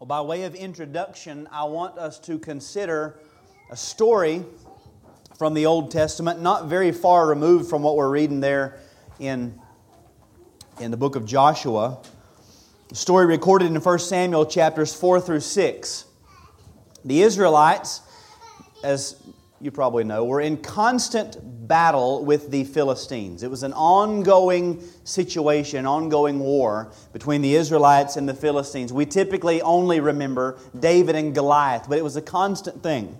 Well, by way of introduction, I want us to consider a story from the Old Testament, not very far removed from what we're reading there in, in the book of Joshua. A story recorded in 1 Samuel chapters 4 through 6. The Israelites, as you probably know, were in constant battle with the Philistines. It was an ongoing situation, ongoing war between the Israelites and the Philistines. We typically only remember David and Goliath, but it was a constant thing.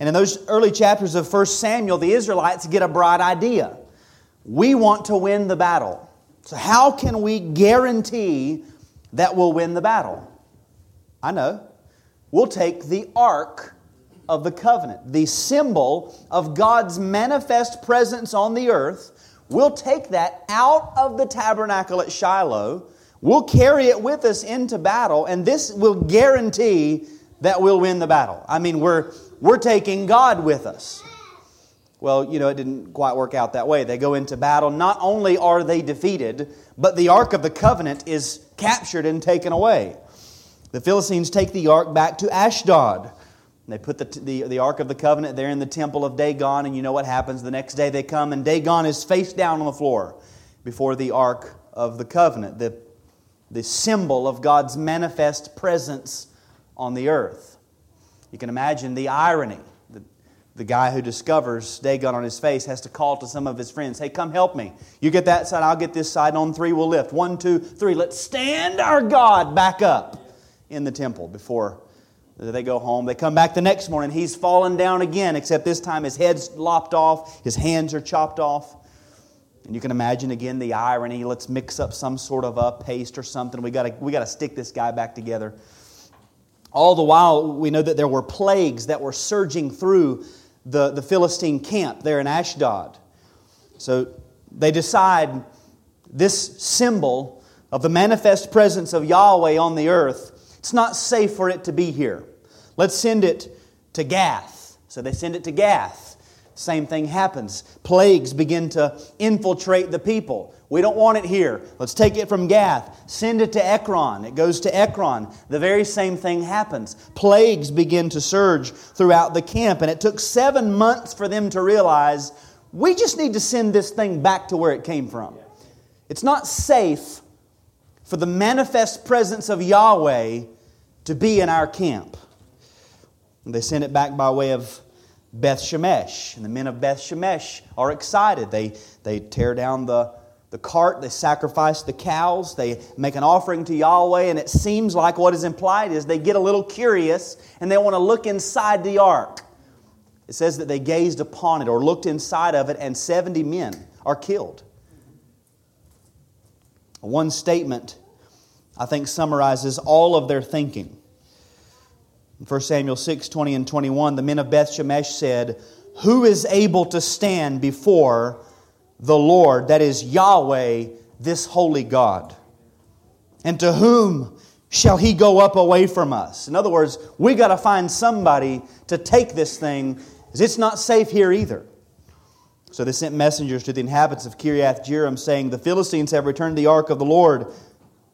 And in those early chapters of 1 Samuel, the Israelites get a bright idea. We want to win the battle. So, how can we guarantee that we'll win the battle? I know. We'll take the ark of the covenant, the symbol of God's manifest presence on the earth. We'll take that out of the tabernacle at Shiloh. We'll carry it with us into battle, and this will guarantee that we'll win the battle. I mean, we're, we're taking God with us. Well, you know, it didn't quite work out that way. They go into battle. Not only are they defeated, but the Ark of the Covenant is captured and taken away. The Philistines take the Ark back to Ashdod. And they put the, the, the Ark of the Covenant there in the temple of Dagon, and you know what happens. The next day they come, and Dagon is face down on the floor before the Ark of the Covenant, the, the symbol of God's manifest presence on the earth. You can imagine the irony. The, the guy who discovers Dagon on his face has to call to some of his friends, Hey, come help me. You get that side, I'll get this side. On three, we'll lift. One, two, three. Let's stand our God back up in the temple before they go home. They come back the next morning. He's fallen down again, except this time his head's lopped off, his hands are chopped off. And you can imagine again the irony. Let's mix up some sort of a paste or something. We got we to stick this guy back together. All the while, we know that there were plagues that were surging through the, the Philistine camp there in Ashdod. So they decide this symbol of the manifest presence of Yahweh on the earth, it's not safe for it to be here. Let's send it to Gath. So they send it to Gath. Same thing happens. Plagues begin to infiltrate the people. We don't want it here. Let's take it from Gath. Send it to Ekron. It goes to Ekron. The very same thing happens. Plagues begin to surge throughout the camp, and it took seven months for them to realize we just need to send this thing back to where it came from. It's not safe for the manifest presence of Yahweh to be in our camp. They send it back by way of Beth Shemesh. And the men of Beth Shemesh are excited. They, they tear down the, the cart, they sacrifice the cows, they make an offering to Yahweh, and it seems like what is implied is they get a little curious and they want to look inside the ark. It says that they gazed upon it or looked inside of it, and 70 men are killed. One statement, I think, summarizes all of their thinking. In 1 Samuel 6 20 and 21, the men of Beth Shemesh said, Who is able to stand before the Lord, that is Yahweh, this holy God? And to whom shall he go up away from us? In other words, we got to find somebody to take this thing, because it's not safe here either. So they sent messengers to the inhabitants of Kiriath Jearim, saying, The Philistines have returned the ark of the Lord.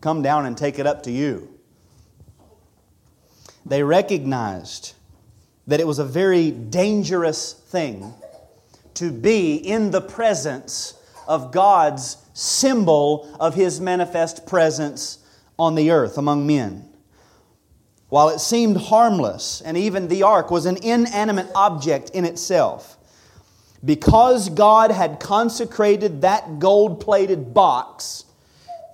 Come down and take it up to you. They recognized that it was a very dangerous thing to be in the presence of God's symbol of His manifest presence on the earth among men. While it seemed harmless, and even the ark was an inanimate object in itself, because God had consecrated that gold plated box,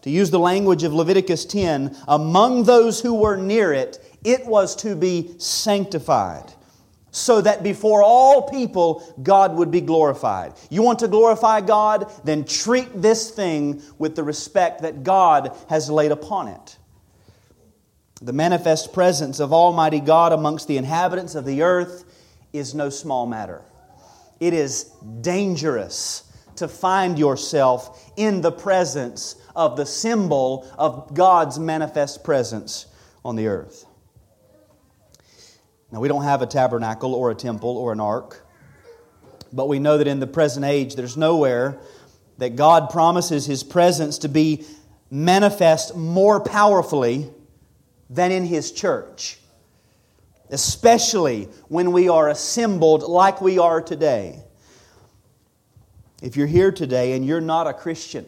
to use the language of Leviticus 10, among those who were near it, it was to be sanctified so that before all people God would be glorified. You want to glorify God? Then treat this thing with the respect that God has laid upon it. The manifest presence of Almighty God amongst the inhabitants of the earth is no small matter. It is dangerous to find yourself in the presence of the symbol of God's manifest presence on the earth. Now, we don't have a tabernacle or a temple or an ark, but we know that in the present age, there's nowhere that God promises His presence to be manifest more powerfully than in His church, especially when we are assembled like we are today. If you're here today and you're not a Christian,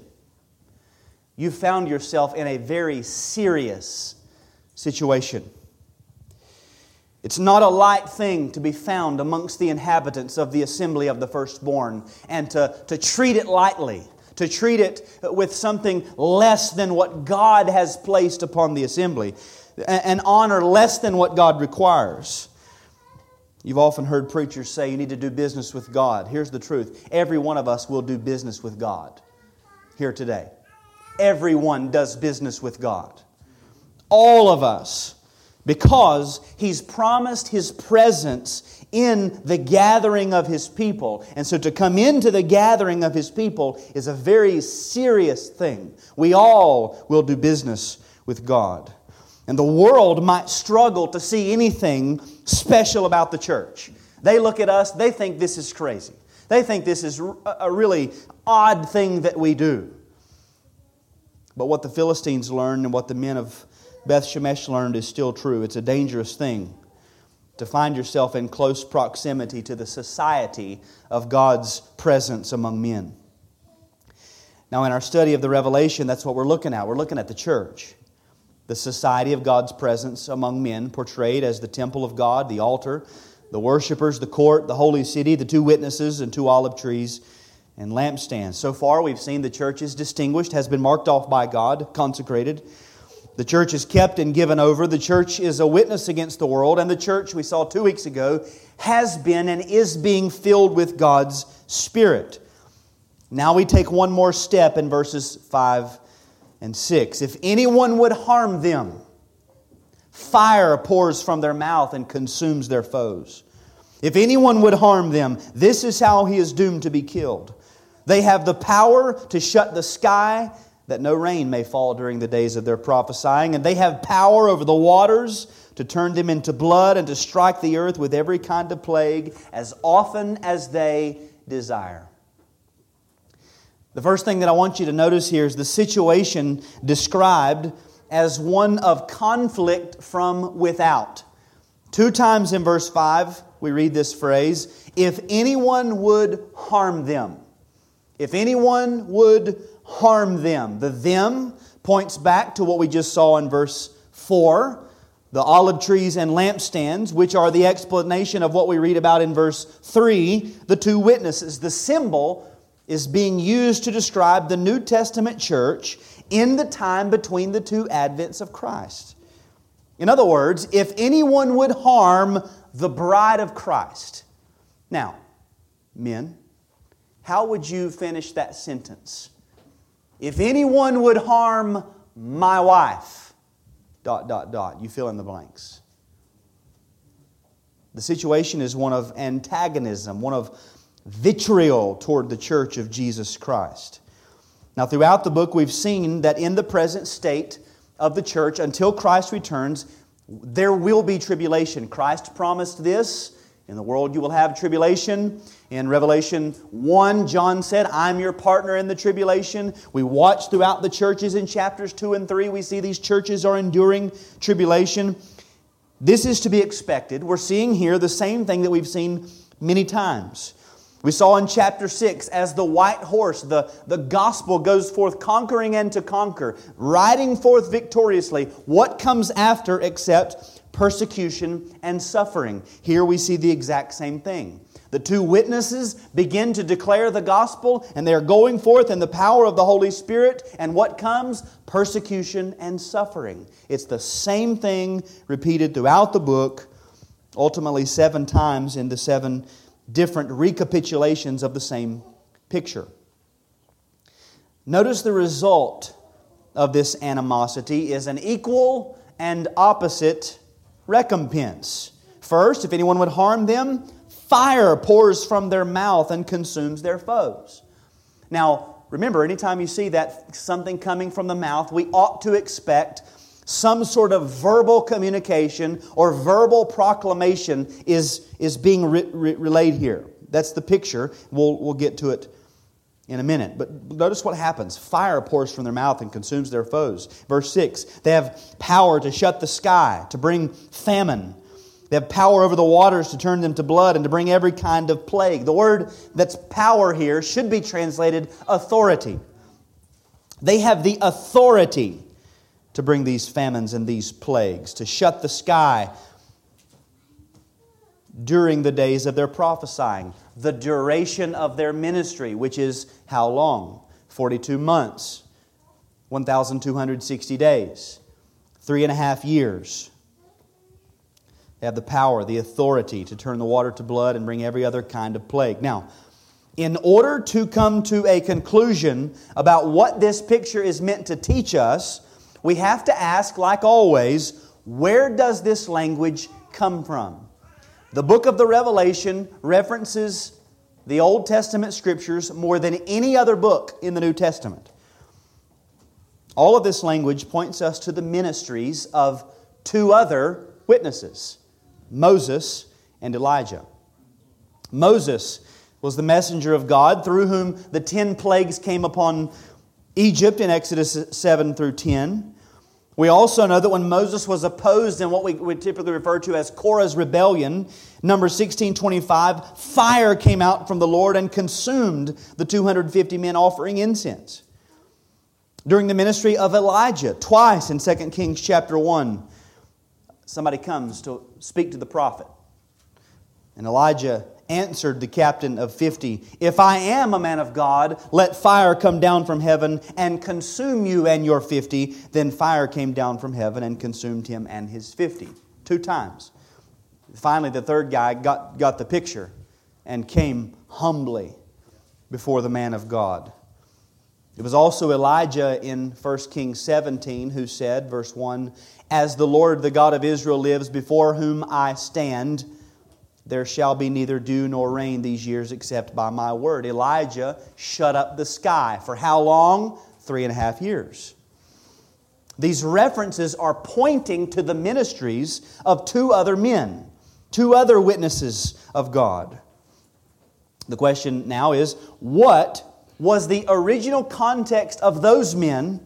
you found yourself in a very serious situation. It's not a light thing to be found amongst the inhabitants of the assembly of the firstborn and to, to treat it lightly, to treat it with something less than what God has placed upon the assembly, an honor less than what God requires. You've often heard preachers say you need to do business with God. Here's the truth every one of us will do business with God here today. Everyone does business with God. All of us. Because He's promised His presence in the gathering of His people. And so to come into the gathering of His people is a very serious thing. We all will do business with God. And the world might struggle to see anything special about the church. They look at us, they think this is crazy. They think this is a really odd thing that we do. But what the Philistines learned and what the men of Beth Shemesh learned is still true. It's a dangerous thing to find yourself in close proximity to the society of God's presence among men. Now, in our study of the Revelation, that's what we're looking at. We're looking at the church, the society of God's presence among men, portrayed as the temple of God, the altar, the worshipers, the court, the holy city, the two witnesses, and two olive trees and lampstands. So far, we've seen the church is distinguished, has been marked off by God, consecrated. The church is kept and given over. The church is a witness against the world. And the church, we saw two weeks ago, has been and is being filled with God's Spirit. Now we take one more step in verses 5 and 6. If anyone would harm them, fire pours from their mouth and consumes their foes. If anyone would harm them, this is how he is doomed to be killed. They have the power to shut the sky that no rain may fall during the days of their prophesying, and they have power over the waters to turn them into blood and to strike the earth with every kind of plague as often as they desire. The first thing that I want you to notice here is the situation described as one of conflict from without. Two times in verse 5, we read this phrase if anyone would harm them. If anyone would harm them. The them points back to what we just saw in verse 4 the olive trees and lampstands, which are the explanation of what we read about in verse 3, the two witnesses. The symbol is being used to describe the New Testament church in the time between the two advents of Christ. In other words, if anyone would harm the bride of Christ. Now, men, how would you finish that sentence? If anyone would harm my wife, dot, dot, dot, you fill in the blanks. The situation is one of antagonism, one of vitriol toward the church of Jesus Christ. Now, throughout the book, we've seen that in the present state of the church, until Christ returns, there will be tribulation. Christ promised this in the world you will have tribulation. In Revelation 1, John said, I'm your partner in the tribulation. We watch throughout the churches in chapters 2 and 3. We see these churches are enduring tribulation. This is to be expected. We're seeing here the same thing that we've seen many times. We saw in chapter 6, as the white horse, the, the gospel goes forth conquering and to conquer, riding forth victoriously. What comes after except persecution, and suffering. Here we see the exact same thing. The two witnesses begin to declare the gospel, and they are going forth in the power of the Holy Spirit. And what comes? Persecution and suffering. It's the same thing repeated throughout the book, ultimately, seven times in the seven different recapitulations of the same picture. Notice the result of this animosity is an equal and opposite recompense. First, if anyone would harm them, fire pours from their mouth and consumes their foes. Now, remember, anytime you see that something coming from the mouth, we ought to expect some sort of verbal communication or verbal proclamation is, is being re- re- relayed here. That's the picture. We'll, we'll get to it in a minute. But notice what happens fire pours from their mouth and consumes their foes. Verse 6 they have power to shut the sky, to bring famine. They have power over the waters to turn them to blood and to bring every kind of plague. The word that's power here should be translated authority. They have the authority to bring these famines and these plagues, to shut the sky during the days of their prophesying, the duration of their ministry, which is how long? 42 months, 1,260 days, three and a half years. They have the power, the authority to turn the water to blood and bring every other kind of plague. Now, in order to come to a conclusion about what this picture is meant to teach us, we have to ask, like always, where does this language come from? The book of the Revelation references the Old Testament scriptures more than any other book in the New Testament. All of this language points us to the ministries of two other witnesses Moses and Elijah. Moses was the messenger of God through whom the ten plagues came upon Egypt in Exodus 7 through 10. We also know that when Moses was opposed in what we would typically refer to as Korah's rebellion, number 1625, fire came out from the Lord and consumed the 250 men offering incense. During the ministry of Elijah, twice in 2 Kings chapter 1, somebody comes to speak to the prophet. And Elijah answered the captain of fifty, If I am a man of God, let fire come down from heaven and consume you and your fifty. Then fire came down from heaven and consumed him and his fifty. Two times. Finally, the third guy got, got the picture and came humbly before the man of God. It was also Elijah in 1 Kings 17 who said, verse 1 As the Lord, the God of Israel, lives, before whom I stand, there shall be neither dew nor rain these years except by my word. Elijah shut up the sky. For how long? Three and a half years. These references are pointing to the ministries of two other men, two other witnesses of God. The question now is what was the original context of those men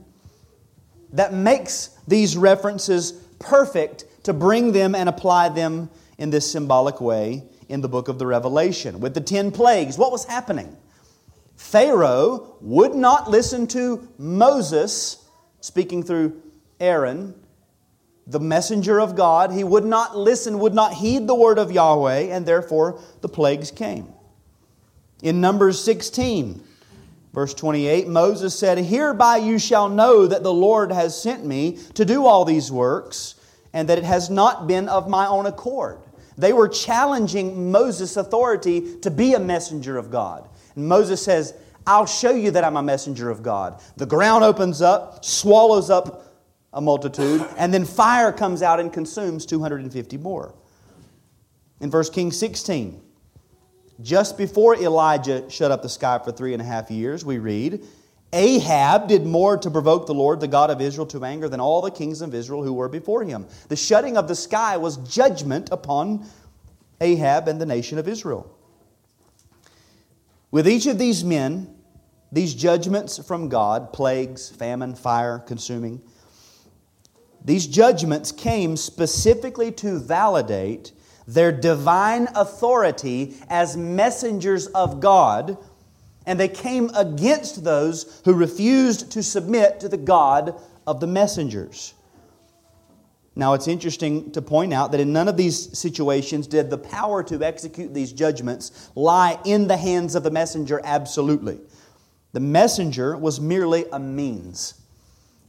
that makes these references perfect to bring them and apply them in this symbolic way in the book of the Revelation. With the ten plagues, what was happening? Pharaoh would not listen to Moses, speaking through Aaron, the messenger of God. He would not listen, would not heed the word of Yahweh, and therefore the plagues came. In Numbers 16, verse 28, Moses said, Hereby you shall know that the Lord has sent me to do all these works, and that it has not been of my own accord. They were challenging Moses' authority to be a messenger of God. And Moses says, I'll show you that I'm a messenger of God. The ground opens up, swallows up a multitude, and then fire comes out and consumes 250 more. In 1 Kings 16, just before Elijah shut up the sky for three and a half years, we read, Ahab did more to provoke the Lord, the God of Israel, to anger than all the kings of Israel who were before him. The shutting of the sky was judgment upon Ahab and the nation of Israel. With each of these men, these judgments from God plagues, famine, fire, consuming these judgments came specifically to validate their divine authority as messengers of God and they came against those who refused to submit to the God of the messengers. Now, it's interesting to point out that in none of these situations did the power to execute these judgments lie in the hands of the messenger absolutely. The messenger was merely a means,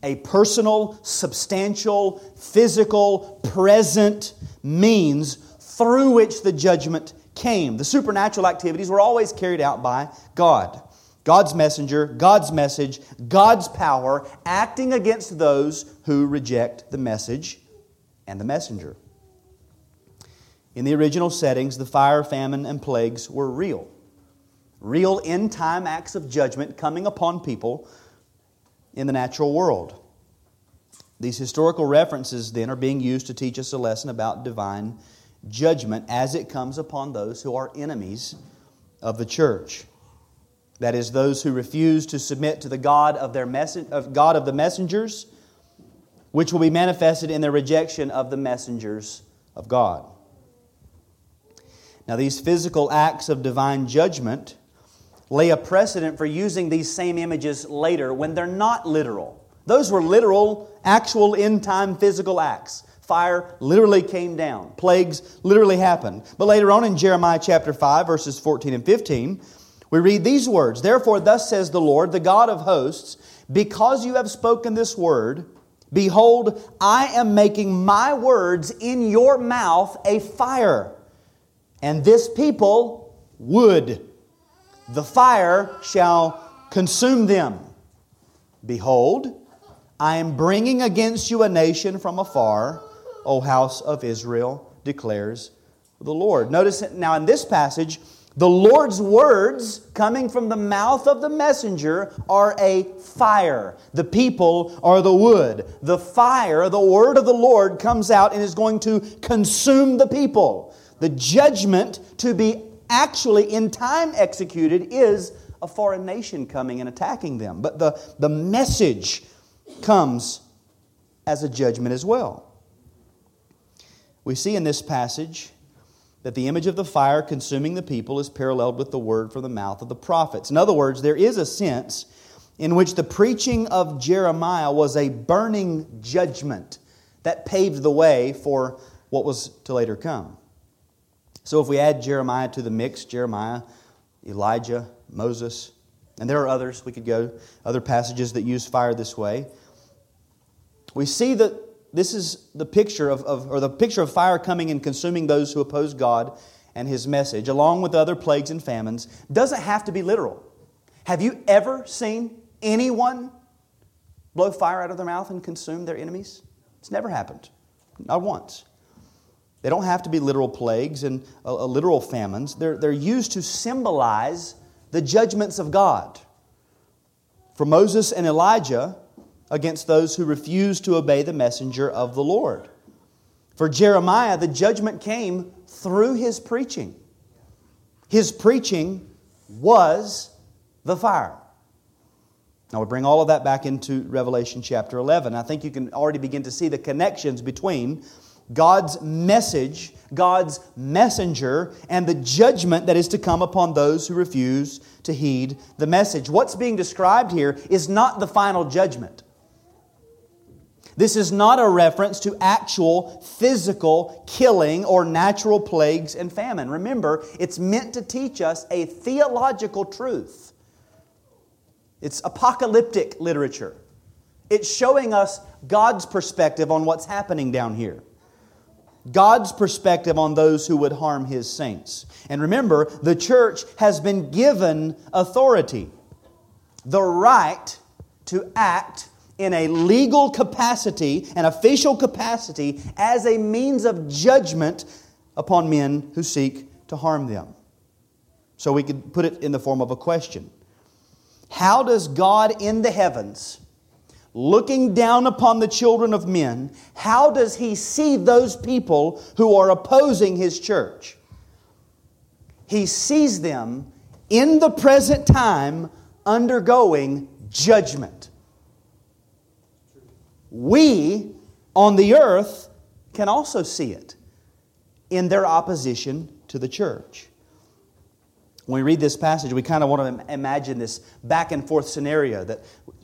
a personal, substantial, physical, present means through which the judgment came. The supernatural activities were always carried out by God. God's messenger, God's message, God's power acting against those who reject the message and the messenger. In the original settings, the fire, famine, and plagues were real. Real end time acts of judgment coming upon people in the natural world. These historical references then are being used to teach us a lesson about divine judgment as it comes upon those who are enemies of the church. That is, those who refuse to submit to the God of, their of God of the messengers, which will be manifested in their rejection of the messengers of God. Now, these physical acts of divine judgment lay a precedent for using these same images later when they're not literal. Those were literal, actual end time physical acts. Fire literally came down, plagues literally happened. But later on in Jeremiah chapter 5, verses 14 and 15, we read these words Therefore, thus says the Lord, the God of hosts, because you have spoken this word, behold, I am making my words in your mouth a fire, and this people wood. The fire shall consume them. Behold, I am bringing against you a nation from afar, O house of Israel, declares the Lord. Notice now in this passage, the Lord's words coming from the mouth of the messenger are a fire. The people are the wood. The fire, the word of the Lord, comes out and is going to consume the people. The judgment to be actually in time executed is a foreign nation coming and attacking them. But the, the message comes as a judgment as well. We see in this passage that the image of the fire consuming the people is paralleled with the word from the mouth of the prophets. In other words, there is a sense in which the preaching of Jeremiah was a burning judgment that paved the way for what was to later come. So if we add Jeremiah to the mix, Jeremiah, Elijah, Moses, and there are others, we could go, other passages that use fire this way. We see that this is the picture of, of, or the picture of fire coming and consuming those who oppose God and his message, along with other plagues and famines, doesn't have to be literal. Have you ever seen anyone blow fire out of their mouth and consume their enemies? It's never happened. Not once. They don't have to be literal plagues and uh, uh literal famines. They're, they're used to symbolize the judgments of God. For Moses and Elijah, against those who refuse to obey the messenger of the Lord. For Jeremiah, the judgment came through his preaching. His preaching was the fire. Now we bring all of that back into Revelation chapter 11. I think you can already begin to see the connections between God's message, God's messenger, and the judgment that is to come upon those who refuse to heed the message. What's being described here is not the final judgment. This is not a reference to actual physical killing or natural plagues and famine. Remember, it's meant to teach us a theological truth. It's apocalyptic literature. It's showing us God's perspective on what's happening down here. God's perspective on those who would harm his saints. And remember, the church has been given authority, the right to act in a legal capacity, an official capacity, as a means of judgment upon men who seek to harm them. So we could put it in the form of a question How does God in the heavens, looking down upon the children of men, how does He see those people who are opposing His church? He sees them in the present time undergoing judgment we on the earth can also see it in their opposition to the church. When we read this passage, we kind of want to imagine this back and forth scenario that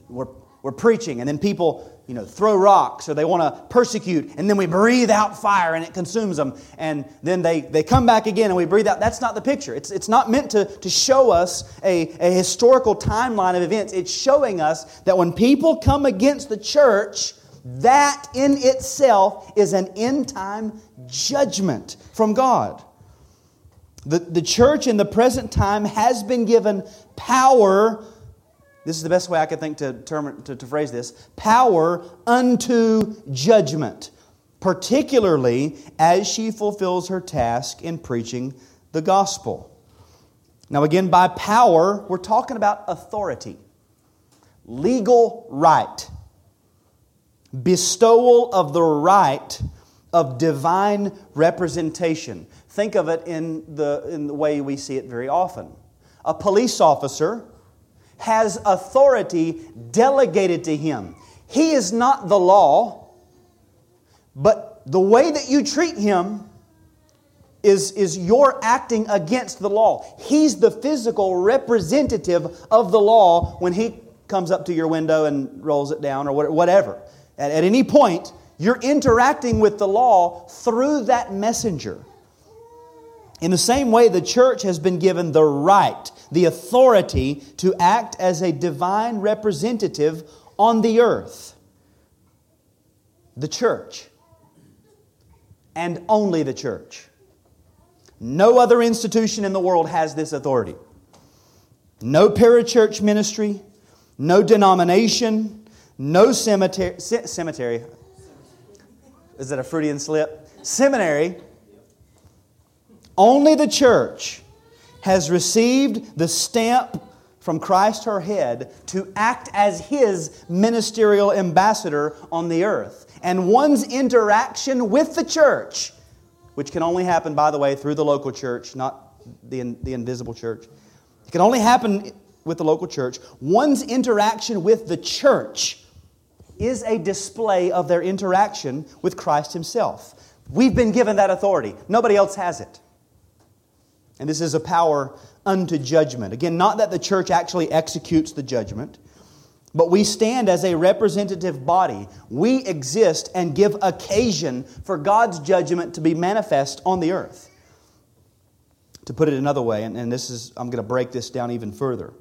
we're, we're preaching and then people you know, throw rocks or they want to persecute, and then we breathe out fire and it consumes them, and then they, they come back again and we breathe out. That's not the picture. It's, it's not meant to, to show us a, a historical timeline of events. It's showing us that when people come against the church, that in itself is an end time judgment from God. The, the church in the present time has been given power. This is the best way I could think to, term, to, to phrase this power unto judgment, particularly as she fulfills her task in preaching the gospel. Now, again, by power, we're talking about authority, legal right bestowal of the right of divine representation. Think of it in the, in the way we see it very often. A police officer has authority delegated to him. He is not the law, but the way that you treat him is, is your acting against the law. He's the physical representative of the law when he comes up to your window and rolls it down or whatever. At, at any point, you're interacting with the law through that messenger. In the same way, the church has been given the right, the authority to act as a divine representative on the earth. The church. And only the church. No other institution in the world has this authority. No parachurch ministry, no denomination, no cemetery. cemetery. Is that a Freudian slip? Seminary. Only the church has received the stamp from Christ her head to act as his ministerial ambassador on the earth. And one's interaction with the church which can only happen, by the way, through the local church, not the, the invisible church. It can only happen with the local church. One's interaction with the church is a display of their interaction with Christ Himself. We've been given that authority, nobody else has it. And this is a power unto judgment. Again, not that the church actually executes the judgment, but we stand as a representative body. We exist and give occasion for God's judgment to be manifest on the earth. To put it another way, and, and this is, I'm going to break this down even further.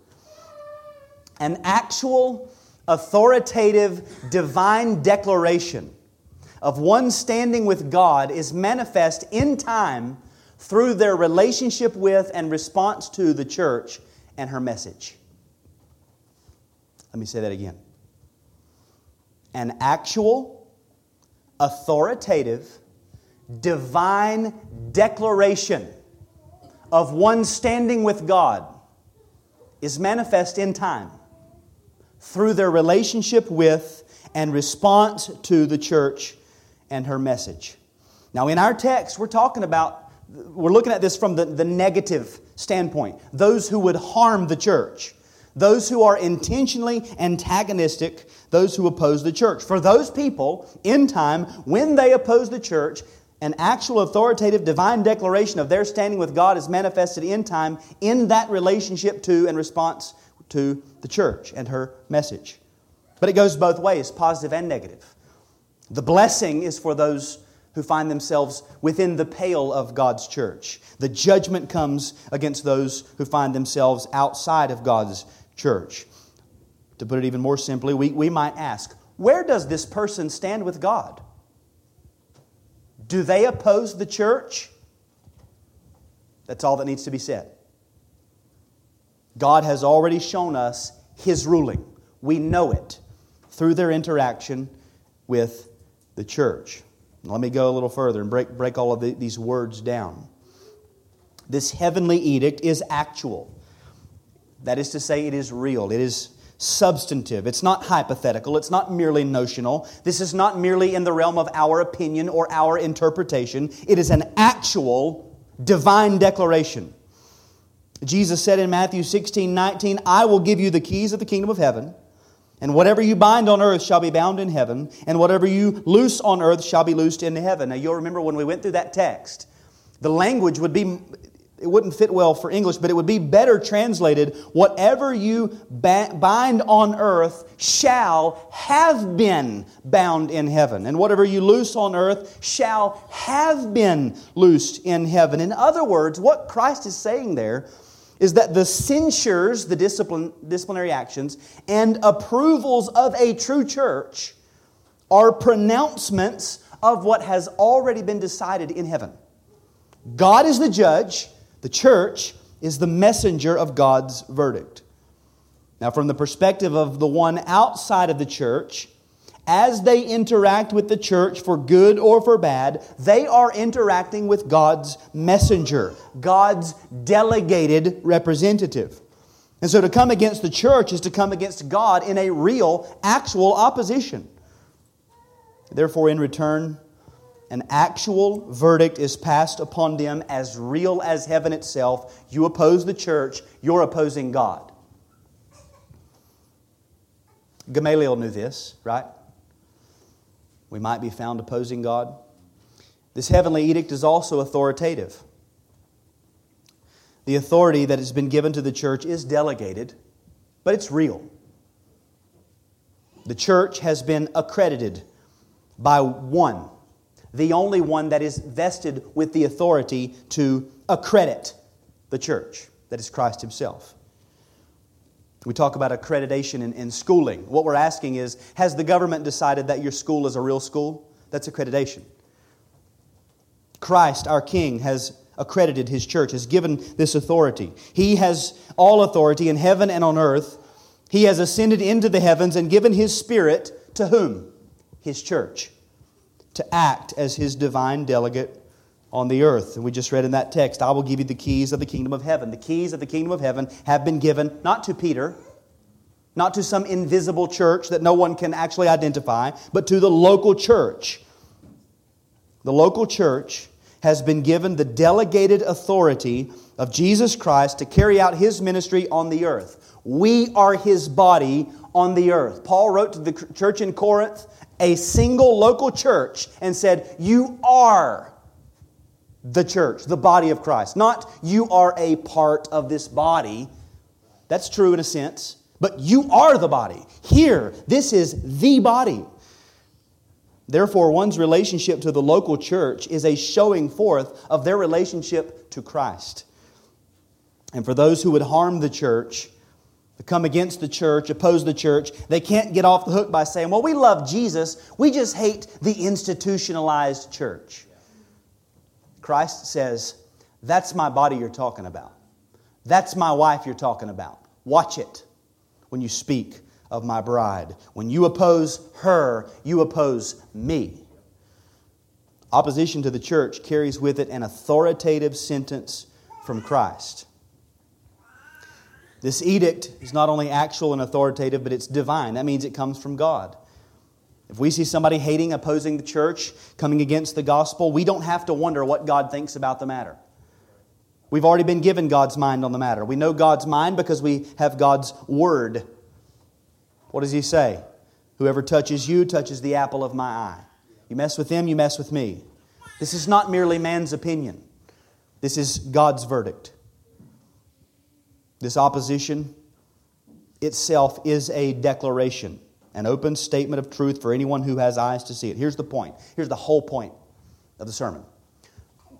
An actual, authoritative, divine declaration of one standing with God is manifest in time through their relationship with and response to the church and her message. Let me say that again. An actual, authoritative, divine declaration of one standing with God is manifest in time through their relationship with and response to the church and her message. Now, in our text, we're talking about, we're looking at this from the, the negative standpoint those who would harm the church those who are intentionally antagonistic, those who oppose the church. For those people, in time, when they oppose the church, an actual authoritative divine declaration of their standing with God is manifested in time in that relationship to and response to the church and her message. But it goes both ways, positive and negative. The blessing is for those who find themselves within the pale of God's church. The judgment comes against those who find themselves outside of God's church. To put it even more simply, we, we might ask where does this person stand with God? Do they oppose the church? That's all that needs to be said. God has already shown us His ruling. We know it through their interaction with the church. Let me go a little further and break, break all of the, these words down. This heavenly edict is actual. That is to say, it is real. It is substantive. It's not hypothetical. It's not merely notional. This is not merely in the realm of our opinion or our interpretation. It is an actual divine declaration. Jesus said in Matthew 16, 19, I will give you the keys of the kingdom of heaven. And whatever you bind on earth shall be bound in heaven, and whatever you loose on earth shall be loosed in heaven. Now, you'll remember when we went through that text, the language would be it wouldn't fit well for English, but it would be better translated whatever you bind on earth shall have been bound in heaven, and whatever you loose on earth shall have been loosed in heaven. In other words, what Christ is saying there is that the censures, the discipline, disciplinary actions, and approvals of a true church are pronouncements of what has already been decided in heaven. God is the judge. The church is the messenger of God's verdict. Now, from the perspective of the one outside of the church, as they interact with the church for good or for bad, they are interacting with God's messenger, God's delegated representative. And so to come against the church is to come against God in a real, actual opposition. Therefore, in return, an actual verdict is passed upon them as real as heaven itself. You oppose the church, you're opposing God. Gamaliel knew this, right? We might be found opposing God. This heavenly edict is also authoritative. The authority that has been given to the church is delegated, but it's real. The church has been accredited by one, the only one that is vested with the authority to accredit the church, that is Christ Himself. We talk about accreditation in, in, schooling. What we're asking is Has the government decided that your school is a real school? That's accreditation. Christ, our King, has accredited His church, has given this authority. He has all authority in heaven and on earth. He has ascended into the heavens and given His Spirit to whom? His church. To act as His divine delegate on the earth. And we just read in that text, I will give you the keys of the kingdom of heaven. The keys of the kingdom of heaven have been given not to Peter, not to some invisible church that no one can actually identify, but to the local church. The local church has been given the delegated authority of Jesus Christ to carry out his ministry on the earth. We are his body on the earth. Paul wrote to the church in Corinth, a single local church, and said, You are the church, the body of Christ. Not you are a part of this body. That's true in a sense, but you are the body. Here, this is the body. Therefore, one's relationship to the local church is a showing forth of their relationship to Christ. And for those who would harm the church, come against the church, oppose the church, they can't get off the hook by saying, Well, we love Jesus, we just hate the institutionalized church. Christ says, That's my body you're talking about. That's my wife you're talking about. Watch it when you speak of my bride. When you oppose her, you oppose me. Opposition to the church carries with it an authoritative sentence from Christ. This edict is not only actual and authoritative, but it's divine. That means it comes from God. If we see somebody hating, opposing the church, coming against the gospel, we don't have to wonder what God thinks about the matter. We've already been given God's mind on the matter. We know God's mind because we have God's word. What does He say? Whoever touches you touches the apple of my eye. You mess with them, you mess with me. This is not merely man's opinion, this is God's verdict. This opposition itself is a declaration an open statement of truth for anyone who has eyes to see it. Here's the point. Here's the whole point of the sermon.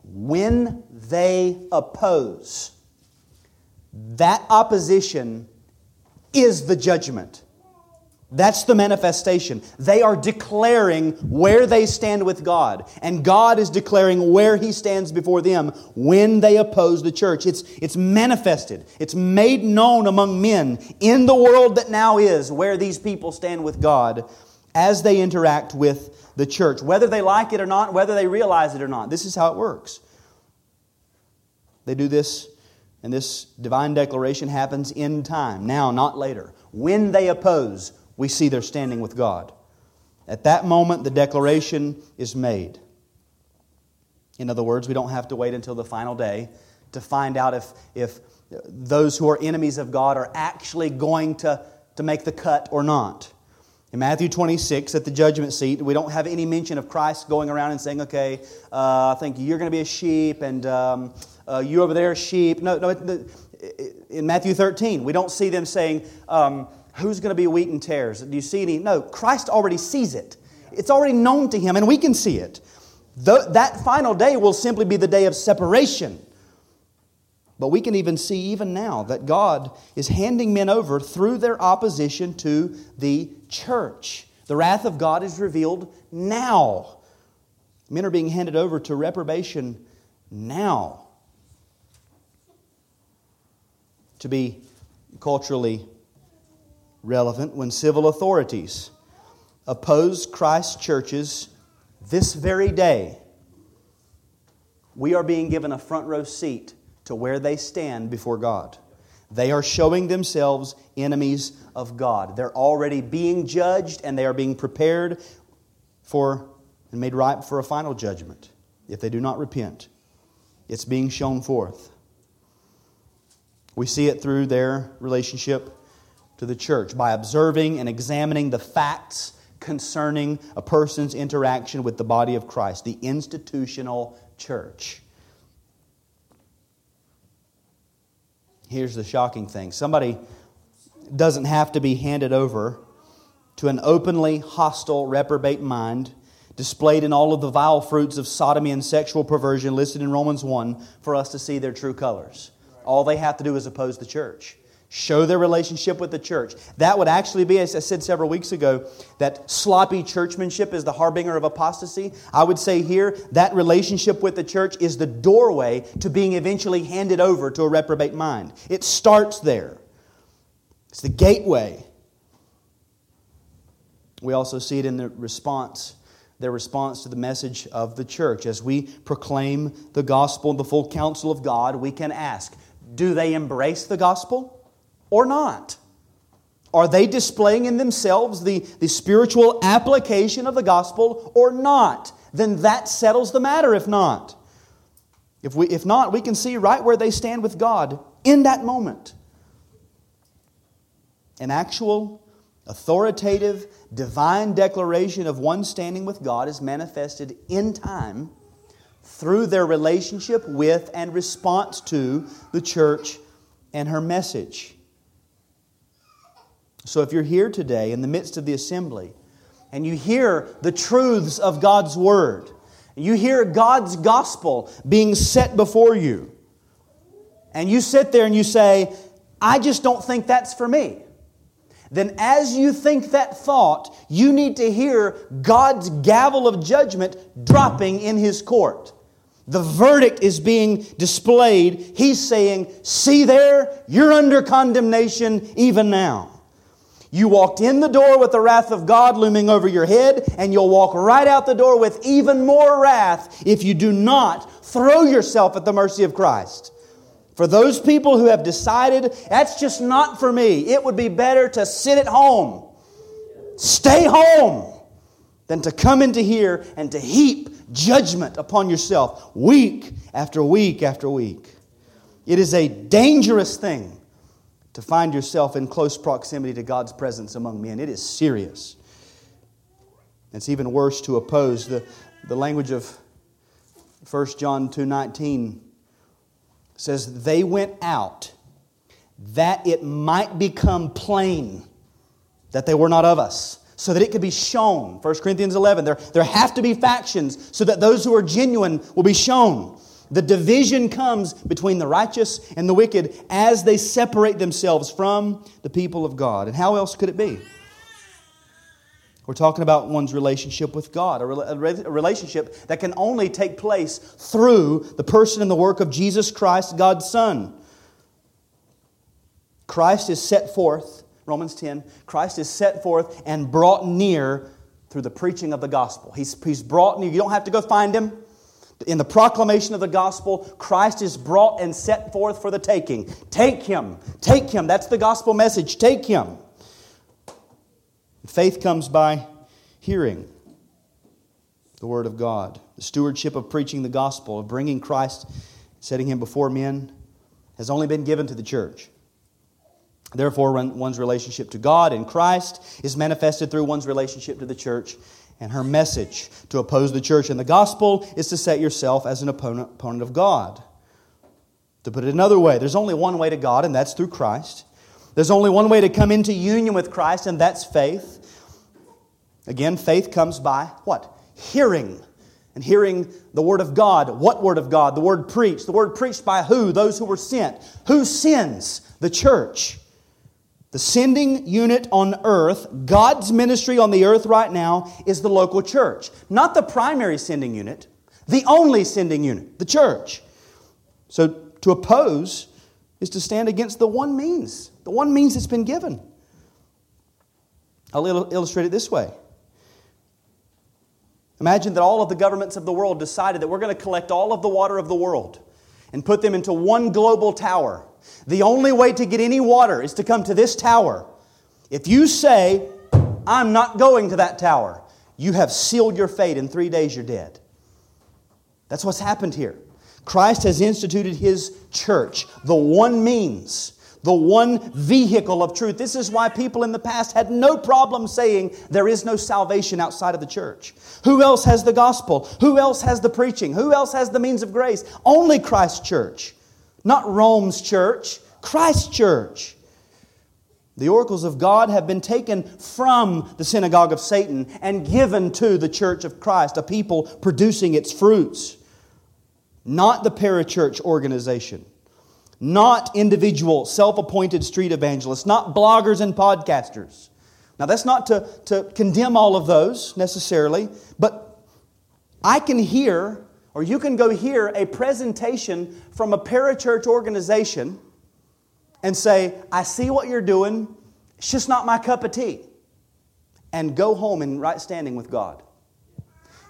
When they oppose, that opposition is the judgment. That's the manifestation. They are declaring where they stand with God, and God is declaring where He stands before them when they oppose the church. It's, it's manifested, it's made known among men in the world that now is where these people stand with God as they interact with the church, whether they like it or not, whether they realize it or not. This is how it works. They do this, and this divine declaration happens in time, now, not later. When they oppose, we see they're standing with God. At that moment, the declaration is made. In other words, we don't have to wait until the final day to find out if, if those who are enemies of God are actually going to, to make the cut or not. In Matthew 26, at the judgment seat, we don't have any mention of Christ going around and saying, okay, uh, I think you're going to be a sheep and um, uh, you over there, sheep. No, no. In Matthew 13, we don't see them saying, um, who's going to be wheat and tares? Do you see any? No, Christ already sees it. It's already known to him, and we can see it. The, that final day will simply be the day of separation. But we can even see, even now, that God is handing men over through their opposition to the church. The wrath of God is revealed now. Men are being handed over to reprobation now. To be culturally relevant when civil authorities oppose Christ's churches this very day. We are being given a front row seat to where they stand before God. They are showing themselves enemies of God. They're already being judged and they are being prepared for and made ripe for a final judgment if they do not repent. It's being shown forth. We see it through their relationship to the church by observing and examining the facts concerning a person's interaction with the body of Christ, the institutional church. Here's the shocking thing somebody doesn't have to be handed over to an openly hostile, reprobate mind displayed in all of the vile fruits of sodomy and sexual perversion listed in Romans 1 for us to see their true colors. All they have to do is oppose the church. Show their relationship with the church. That would actually be, as I said several weeks ago, that sloppy churchmanship is the harbinger of apostasy. I would say here that relationship with the church is the doorway to being eventually handed over to a reprobate mind. It starts there, it's the gateway. We also see it in the response their response to the message of the church. As we proclaim the gospel, the full counsel of God, we can ask do they embrace the gospel or not? Are they displaying in themselves the, the spiritual application of the gospel or not? Then that settles the matter if not. If, we, if not, we can see right where they stand with God in that moment. An actual, authoritative, divine declaration of one standing with God is manifested in time through their relationship with and response to the church and her message. So if you're here today in the midst of the assembly and you hear the truths of God's Word, you hear God's gospel being set before you, and you sit there and you say, I just don't think that's for me. Then, as you think that thought, you need to hear God's gavel of judgment dropping in His court. The verdict is being displayed. He's saying, See there, you're under condemnation even now. You walked in the door with the wrath of God looming over your head, and you'll walk right out the door with even more wrath if you do not throw yourself at the mercy of Christ. For those people who have decided, that's just not for me, it would be better to sit at home, stay home, than to come into here and to heap judgment upon yourself week after week after week. It is a dangerous thing to find yourself in close proximity to God's presence among men. It is serious. It's even worse to oppose the, the language of 1 John 2:19 says they went out that it might become plain that they were not of us so that it could be shown. 1 Corinthians 11. There, there have to be factions so that those who are genuine will be shown. The division comes between the righteous and the wicked as they separate themselves from the people of God. And how else could it be? We're talking about one's relationship with God, a, relationship that can only take place through the person and the work of Jesus Christ, God's Son. Christ is set forth Romans 10, Christ is set forth and brought near through the preaching of the gospel. He's, he's brought near. You don't have to go find him. In the proclamation of the gospel, Christ is brought and set forth for the taking. Take him. Take him. That's the gospel message. Take him. Faith comes by hearing the word of God. The stewardship of preaching the gospel, of bringing Christ, setting him before men, has only been given to the church. Therefore, one's relationship to God and Christ is manifested through one's relationship to the church and her message. To oppose the church and the gospel is to set yourself as an opponent, opponent of God. To put it another way, there's only one way to God, and that's through Christ. There's only one way to come into union with Christ, and that's faith. Again, faith comes by what? Hearing. And hearing the Word of God. What Word of God? The Word preached. The Word preached by who? Those who were sent. Who sends? The church. The sending unit on earth, God's ministry on the earth right now, is the local church. Not the primary sending unit, the only sending unit, the church. So to oppose is to stand against the one means, the one means that's been given. I'll illustrate it this way. Imagine that all of the governments of the world decided that we're going to collect all of the water of the world and put them into one global tower the only way to get any water is to come to this tower. If you say, I'm not going to that tower, you have sealed your fate. In three days, you're dead. That's what's happened here. Christ has instituted his church, the one means, the one vehicle of truth. This is why people in the past had no problem saying there is no salvation outside of the church. Who else has the gospel? Who else has the preaching? Who else has the means of grace? Only Christ's church. Not Rome's church, Christ's church. The oracles of God have been taken from the synagogue of Satan and given to the church of Christ, a people producing its fruits. Not the parachurch organization not individual self appointed street evangelists, not bloggers and podcasters. Now, that's not to, to condemn all of those necessarily, but I can hear, or you can go hear, a presentation from a parachurch organization and say, I see what you're doing, it's just not my cup of tea, and go home in right standing with God.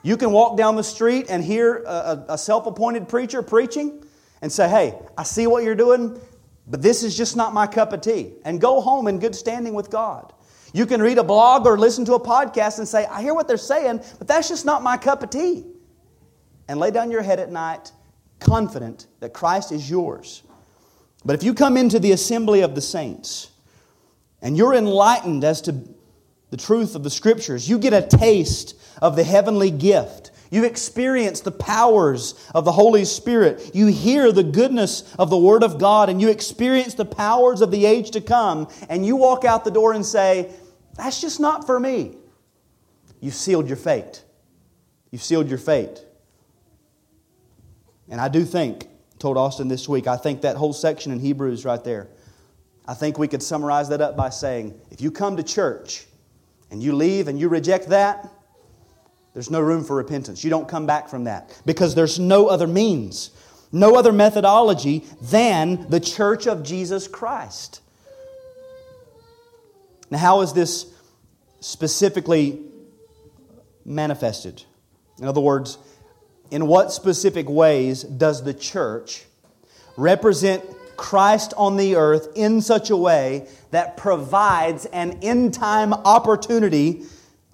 You can walk down the street and hear a, a self appointed preacher preaching and say, hey, I see what you're doing, but this is just not my cup of tea. And go home in good standing with God. You can read a blog or listen to a podcast and say, I hear what they're saying, but that's just not my cup of tea. And lay down your head at night, confident that Christ is yours. But if you come into the assembly of the saints and you're enlightened as to the truth of the scriptures, you get a taste of the heavenly gift you experience the powers of the Holy Spirit. You hear the goodness of the Word of God, and you experience the powers of the age to come, and you walk out the door and say, That's just not for me. You've sealed your fate. You've sealed your fate. And I do think, told Austin this week, I think that whole section in Hebrews right there, I think we could summarize that up by saying, if you come to church and you leave and you reject that, there's no room for repentance. You don't come back from that because there's no other means, no other methodology than the church of Jesus Christ. Now, how is this specifically manifested? In other words, in what specific ways does the church represent Christ on the earth in such a way that provides an end time opportunity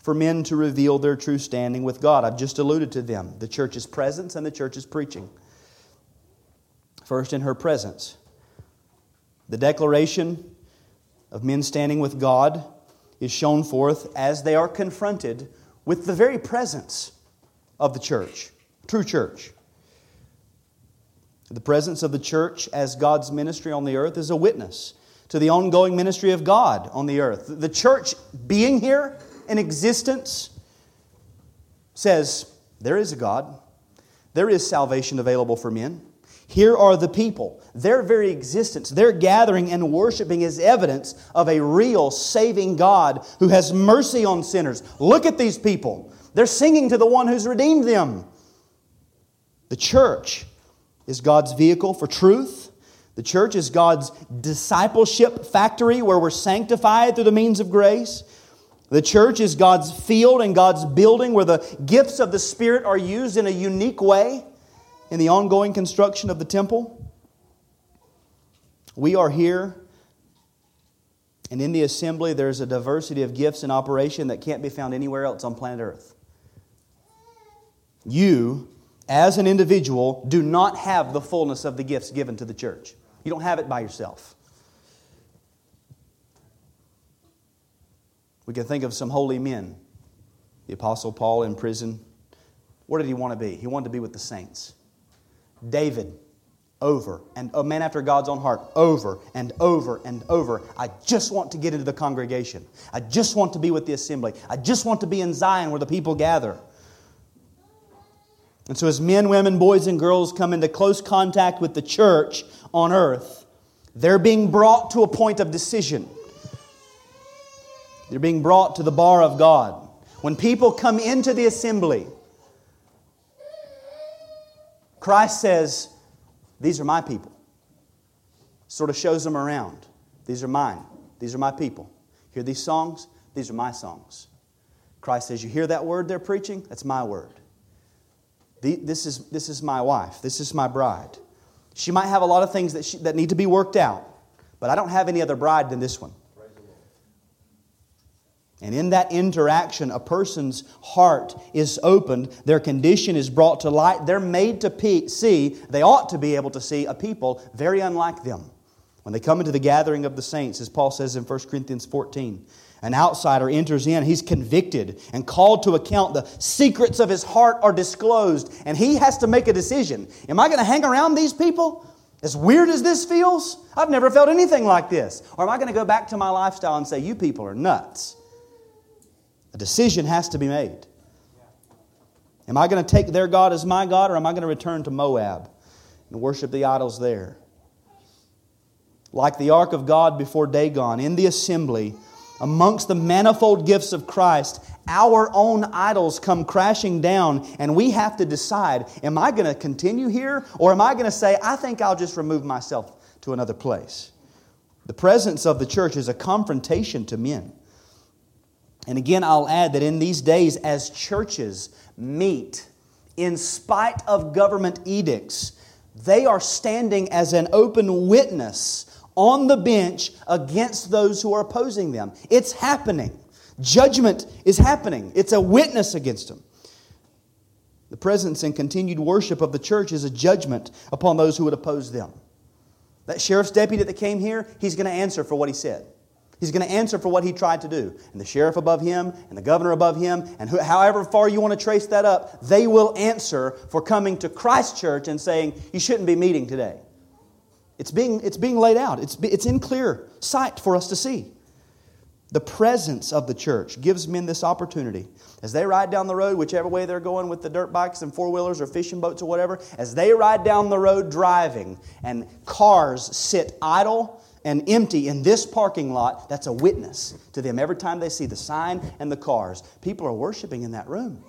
for men to reveal their true standing with God. I've just alluded to them the church's presence and the church's preaching. First, in her presence, the declaration of men standing with God is shown forth as they are confronted with the very presence of the church, true church. The presence of the church as God's ministry on the earth is a witness to the ongoing ministry of God on the earth. The church being here in existence says there is a God, there is salvation available for men. Here are the people. Their very existence, their gathering and worshiping is evidence of a real saving God who has mercy on sinners. Look at these people. They're singing to the one who's redeemed them. The church is God's vehicle for truth. The church is God's discipleship factory where we're sanctified through the means of grace. The church is God's field and God's building where the gifts of the Spirit are used in a unique way in the ongoing construction of the temple. We are here, and in the assembly, there's a diversity of gifts in operation that can't be found anywhere else on planet Earth. You, as an individual, do not have the fullness of the gifts given to the church. You don't have it by yourself. We can think of some holy men. The Apostle Paul in prison. Where did he want to be? He wanted to be with the saints. David, over and a man after God's own heart, over and over and over. I just want to get into the congregation. I just want to be with the assembly. I just want to be in Zion where the people gather. And so, as men, women, boys, and girls come into close contact with the church on earth, they're being brought to a point of decision. They're being brought to the bar of God. When people come into the assembly, Christ says, These are my people. Sort of shows them around. These are mine. These are my people. Hear these songs? These are my songs. Christ says, You hear that word they're preaching? That's my word. This is, this is my wife. This is my bride. She might have a lot of things that, she, that need to be worked out, but I don't have any other bride than this one. And in that interaction, a person's heart is opened, their condition is brought to light, they're made to see, they ought to be able to see a people very unlike them. When they come into the gathering of the saints, as Paul says in 1 Corinthians 14, an outsider enters in, he's convicted and called to account. The secrets of his heart are disclosed, and he has to make a decision. Am I going to hang around these people? As weird as this feels, I've never felt anything like this. Or am I going to go back to my lifestyle and say, You people are nuts? A decision has to be made. Am I going to take their God as my God, or am I going to return to Moab and worship the idols there? Like the ark of God before Dagon, in the assembly, amongst the manifold gifts of Christ, our own idols come crashing down, and we have to decide am I going to continue here, or am I going to say, I think I'll just remove myself to another place? The presence of the church is a confrontation to men. And again, I'll add that in these days, as churches meet, in spite of government edicts, they are standing as an open witness on the bench against those who are opposing them. It's happening. Judgment is happening. It's a witness against them. The presence and continued worship of the church is a judgment upon those who would oppose them. That sheriff's deputy that came here, he's going to answer for what he said. He's going to answer for what he tried to do. And the sheriff above him, and the governor above him, and however far you want to trace that up, they will answer for coming to Christ Church and saying, You shouldn't be meeting today. It's being, it's being laid out, it's, it's in clear sight for us to see. The presence of the church gives men this opportunity. As they ride down the road, whichever way they're going with the dirt bikes and four wheelers or fishing boats or whatever, as they ride down the road driving and cars sit idle and empty in this parking lot, that's a witness to them. Every time they see the sign and the cars, people are worshiping in that room.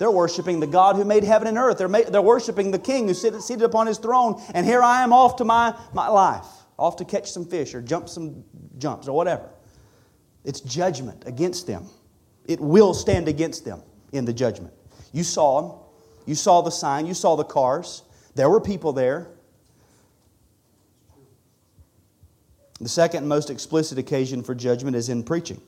They're worshiping the God who made heaven and earth. They're, ma- they're worshiping the King who sit, seated upon his throne. And here I am off to my, my life, off to catch some fish or jump some jumps or whatever. It's judgment against them. It will stand against them in the judgment. You saw them. You saw the sign. You saw the cars. There were people there. The second most explicit occasion for judgment is in preaching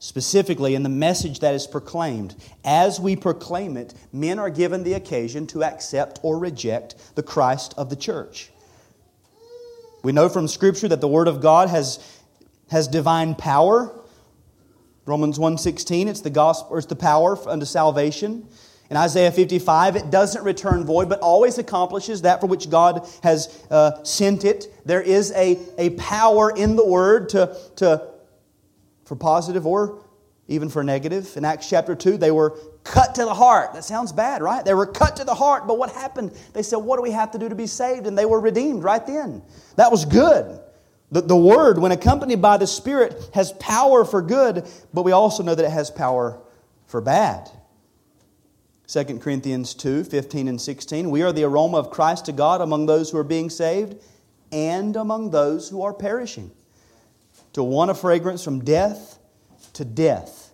specifically in the message that is proclaimed. As we proclaim it, men are given the occasion to accept or reject the Christ of the church. We know from Scripture that the Word of God has, has divine power. Romans 1.16, it's the gospel, it's the power unto salvation. In Isaiah 55, it doesn't return void, but always accomplishes that for which God has uh, sent it. There is a, a power in the Word to, to for positive or even for negative. In Acts chapter 2, they were cut to the heart. That sounds bad, right? They were cut to the heart, but what happened? They said, What do we have to do to be saved? And they were redeemed right then. That was good. The, the Word, when accompanied by the Spirit, has power for good, but we also know that it has power for bad. 2 Corinthians 2 15 and 16. We are the aroma of Christ to God among those who are being saved and among those who are perishing to one a fragrance from death to death,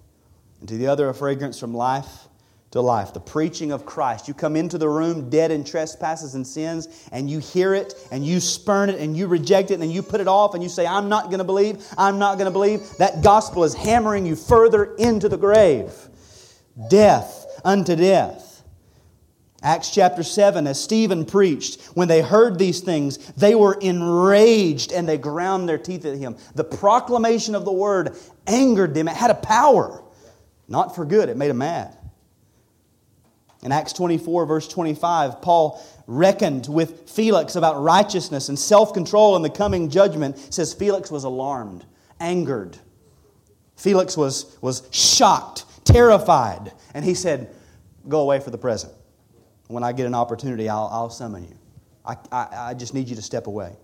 and to the other a fragrance from life to life. The preaching of Christ. You come into the room dead in trespasses and sins, and you hear it, and you spurn it, and you reject it, and you put it off, and you say, I'm not going to believe, I'm not going to believe. That gospel is hammering you further into the grave. Death unto death. Acts chapter 7, as Stephen preached, when they heard these things, they were enraged and they ground their teeth at him. The proclamation of the word angered them. It had a power, not for good, it made them mad. In Acts 24, verse 25, Paul reckoned with Felix about righteousness and self control in the coming judgment. It says Felix was alarmed, angered. Felix was, was shocked, terrified, and he said, Go away for the present. When I get an opportunity, I'll, I'll summon you. I, I, I just need you to step away.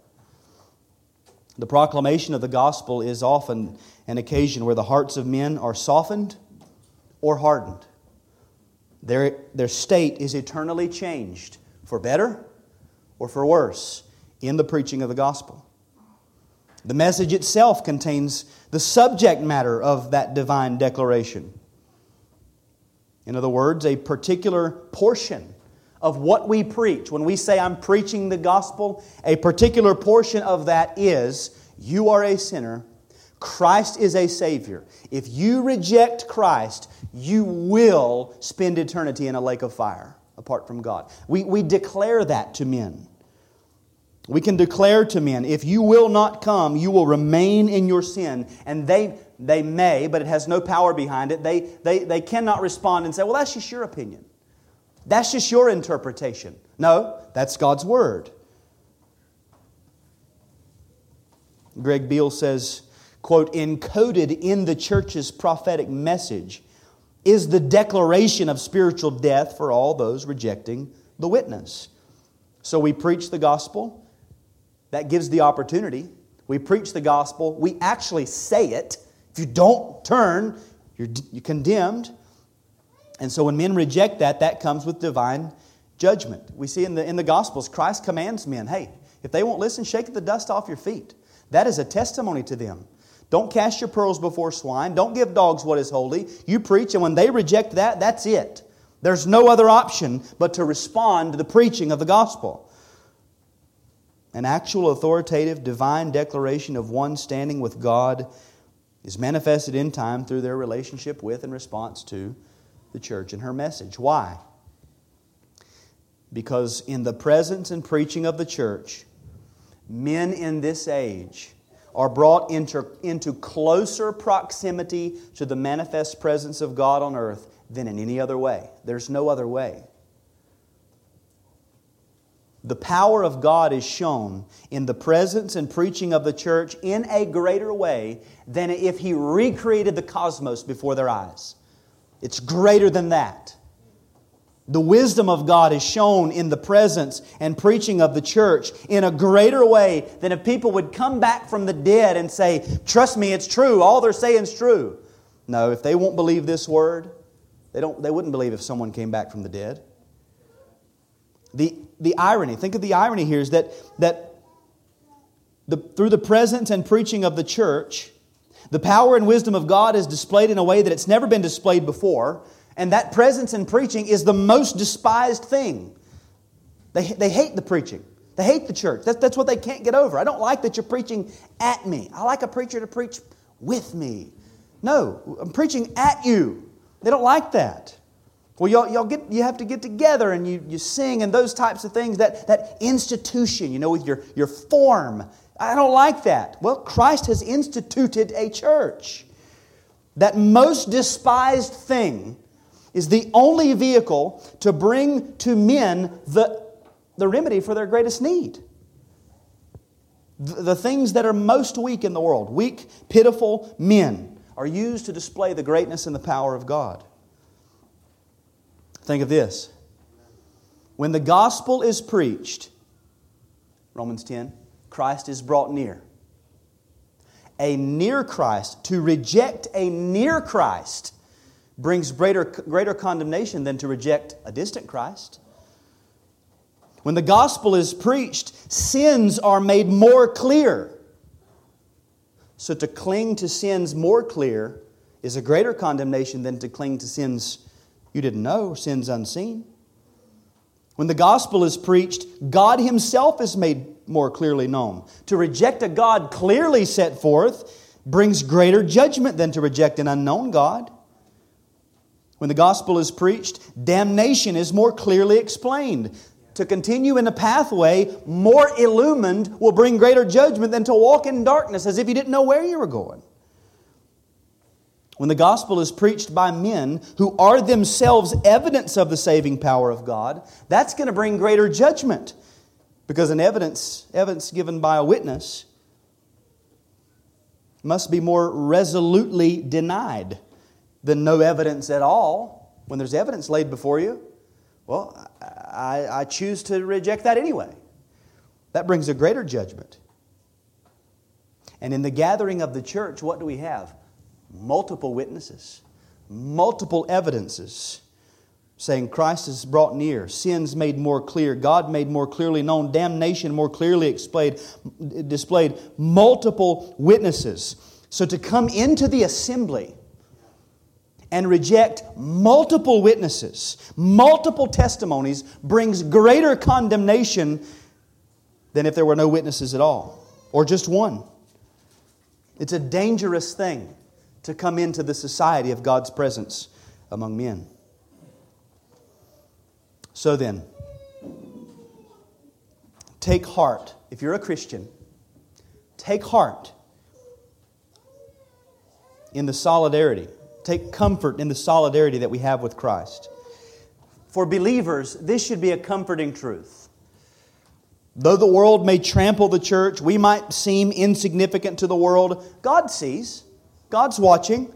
The proclamation of the gospel is often an occasion where the hearts of men are softened or hardened. Their, their state is eternally changed for better or for worse in the preaching of the gospel. The message itself contains the subject matter of that divine declaration. In other words, a particular portion of what we preach. When we say, I'm preaching the gospel, a particular portion of that is, you are a sinner, Christ is a Savior. If you reject Christ, you will spend eternity in a lake of fire apart from God. We, we declare that to men. We can declare to men, if you will not come, you will remain in your sin. And they, they may, but it has no power behind it. They, they, they cannot respond and say, well, that's just your opinion. That's just your interpretation. No, that's God's Word. Greg Beale says, quote, encoded in the church's prophetic message is the declaration of spiritual death for all those rejecting the witness. So we preach the gospel. That gives the opportunity. We preach the gospel. We actually say it. If you don't turn, you're, you're condemned. And so when men reject that, that comes with divine judgment. We see in the, in the Gospels, Christ commands men hey, if they won't listen, shake the dust off your feet. That is a testimony to them. Don't cast your pearls before swine. Don't give dogs what is holy. You preach, and when they reject that, that's it. There's no other option but to respond to the preaching of the gospel. An actual authoritative divine declaration of one standing with God is manifested in time through their relationship with and response to the church and her message. Why? Because in the presence and preaching of the church, men in this age are brought into, into closer proximity to the manifest presence of God on earth than in any other way. There's no other way. The power of God is shown in the presence and preaching of the church in a greater way than if He recreated the cosmos before their eyes. It's greater than that. The wisdom of God is shown in the presence and preaching of the church in a greater way than if people would come back from the dead and say, Trust me, it's true. All they're saying is true. No, if they won't believe this word, they, don't, they wouldn't believe if someone came back from the dead. The, the irony, think of the irony here, is that, that the, through the presence and preaching of the church, the power and wisdom of God is displayed in a way that it's never been displayed before. And that presence in preaching is the most despised thing. They, they hate the preaching. They hate the church. That's, that's what they can't get over. I don't like that you're preaching at me. I like a preacher to preach with me. No, I'm preaching at you. They don't like that. Well, y'all, y'all get, you have to get together and you, you sing and those types of things, that, that institution, you know, with your, your form. I don't like that. Well, Christ has instituted a church. That most despised thing is the only vehicle to bring to men the, the remedy for their greatest need. The, the things that are most weak in the world, weak, pitiful men, are used to display the greatness and the power of God. Think of this. When the gospel is preached, Romans 10, Christ is brought near. A near Christ, to reject a near Christ, brings greater, greater condemnation than to reject a distant Christ. When the gospel is preached, sins are made more clear. So to cling to sins more clear is a greater condemnation than to cling to sins you didn't know, sins unseen. When the gospel is preached, God Himself is made more clearly known. To reject a God clearly set forth brings greater judgment than to reject an unknown God. When the gospel is preached, damnation is more clearly explained. To continue in a pathway more illumined will bring greater judgment than to walk in darkness as if you didn't know where you were going. When the gospel is preached by men who are themselves evidence of the saving power of God, that's going to bring greater judgment. Because an evidence, evidence given by a witness must be more resolutely denied than no evidence at all. When there's evidence laid before you, well, I, I choose to reject that anyway. That brings a greater judgment. And in the gathering of the church, what do we have? Multiple witnesses, multiple evidences saying Christ is brought near, sins made more clear, God made more clearly known, damnation more clearly displayed, displayed multiple witnesses. So to come into the assembly and reject multiple witnesses, multiple testimonies, brings greater condemnation than if there were no witnesses at all, or just one. It's a dangerous thing to come into the society of God's presence among men. So then, take heart. If you're a Christian, take heart in the solidarity. Take comfort in the solidarity that we have with Christ. For believers, this should be a comforting truth. Though the world may trample the church, we might seem insignificant to the world, God sees, God's watching.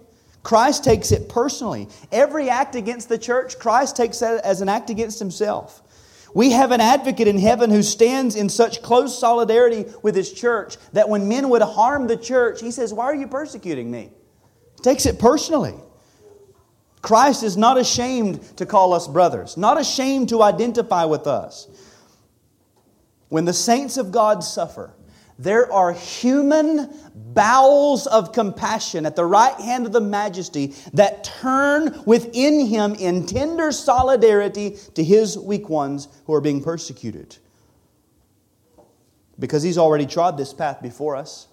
Christ takes it personally. Every act against the church, Christ takes that as an act against himself. We have an advocate in heaven who stands in such close solidarity with his church that when men would harm the church, he says, Why are you persecuting me? He takes it personally. Christ is not ashamed to call us brothers, not ashamed to identify with us. When the saints of God suffer, there are human bowels of compassion at the right hand of the majesty that turn within him in tender solidarity to his weak ones who are being persecuted. Because he's already trod this path before us.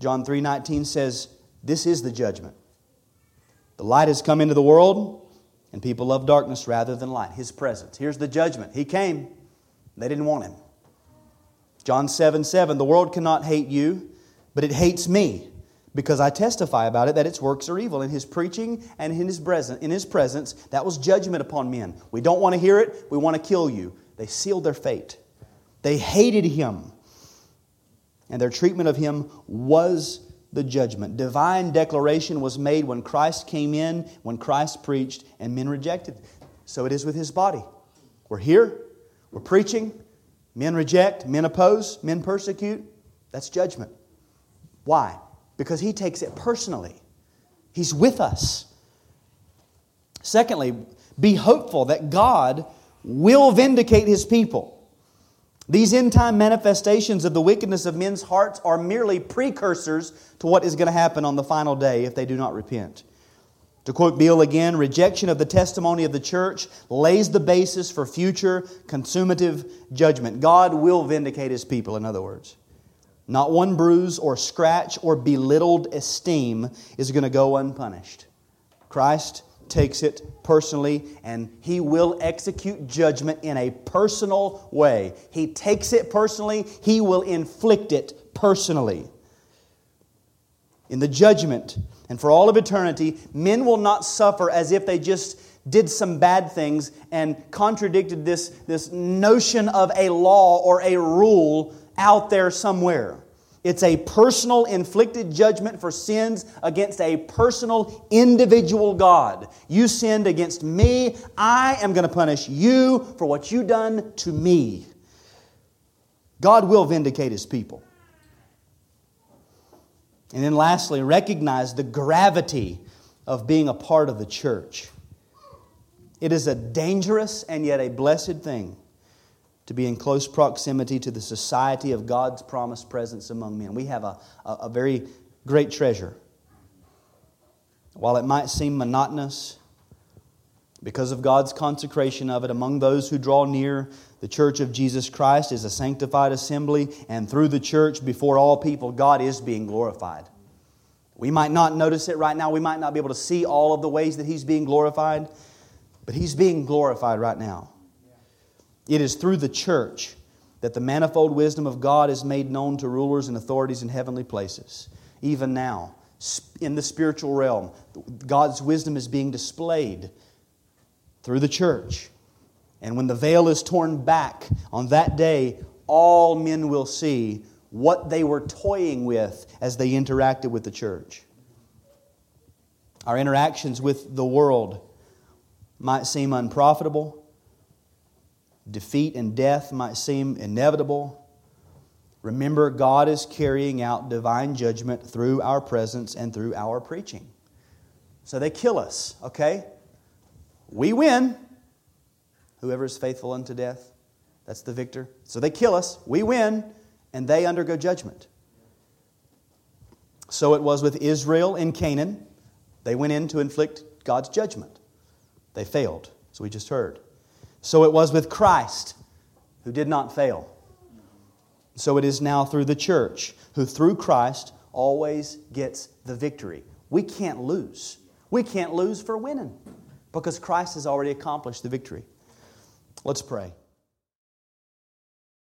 John 3:19 says, "This is the judgment. The light has come into the world, and people love darkness rather than light." His presence. Here's the judgment. He came. They didn't want him. John 7 7, the world cannot hate you, but it hates me because I testify about it that its works are evil. In his preaching and in his, presence, in his presence, that was judgment upon men. We don't want to hear it, we want to kill you. They sealed their fate. They hated him, and their treatment of him was the judgment. Divine declaration was made when Christ came in, when Christ preached, and men rejected. So it is with his body. We're here, we're preaching, Men reject, men oppose, men persecute. That's judgment. Why? Because he takes it personally. He's with us. Secondly, be hopeful that God will vindicate his people. These end time manifestations of the wickedness of men's hearts are merely precursors to what is going to happen on the final day if they do not repent. To quote Beale again, rejection of the testimony of the church lays the basis for future consummative judgment. God will vindicate his people, in other words. Not one bruise or scratch or belittled esteem is going to go unpunished. Christ takes it personally and he will execute judgment in a personal way. He takes it personally, he will inflict it personally. In the judgment, and for all of eternity, men will not suffer as if they just did some bad things and contradicted this, this notion of a law or a rule out there somewhere. It's a personal inflicted judgment for sins against a personal individual God. You sinned against me. I am going to punish you for what you done to me. God will vindicate his people. And then lastly, recognize the gravity of being a part of the church. It is a dangerous and yet a blessed thing to be in close proximity to the society of God's promised presence among men. We have a, a, a very great treasure. While it might seem monotonous, because of God's consecration of it among those who draw near, the church of Jesus Christ is a sanctified assembly, and through the church, before all people, God is being glorified. We might not notice it right now. We might not be able to see all of the ways that He's being glorified, but He's being glorified right now. It is through the church that the manifold wisdom of God is made known to rulers and authorities in heavenly places. Even now, in the spiritual realm, God's wisdom is being displayed through the church. And when the veil is torn back on that day, all men will see what they were toying with as they interacted with the church. Our interactions with the world might seem unprofitable, defeat and death might seem inevitable. Remember, God is carrying out divine judgment through our presence and through our preaching. So they kill us, okay? We win. Whoever is faithful unto death, that's the victor. So they kill us, we win, and they undergo judgment. So it was with Israel in Canaan. They went in to inflict God's judgment. They failed, as we just heard. So it was with Christ, who did not fail. So it is now through the church, who through Christ always gets the victory. We can't lose. We can't lose for winning because Christ has already accomplished the victory. Let's pray.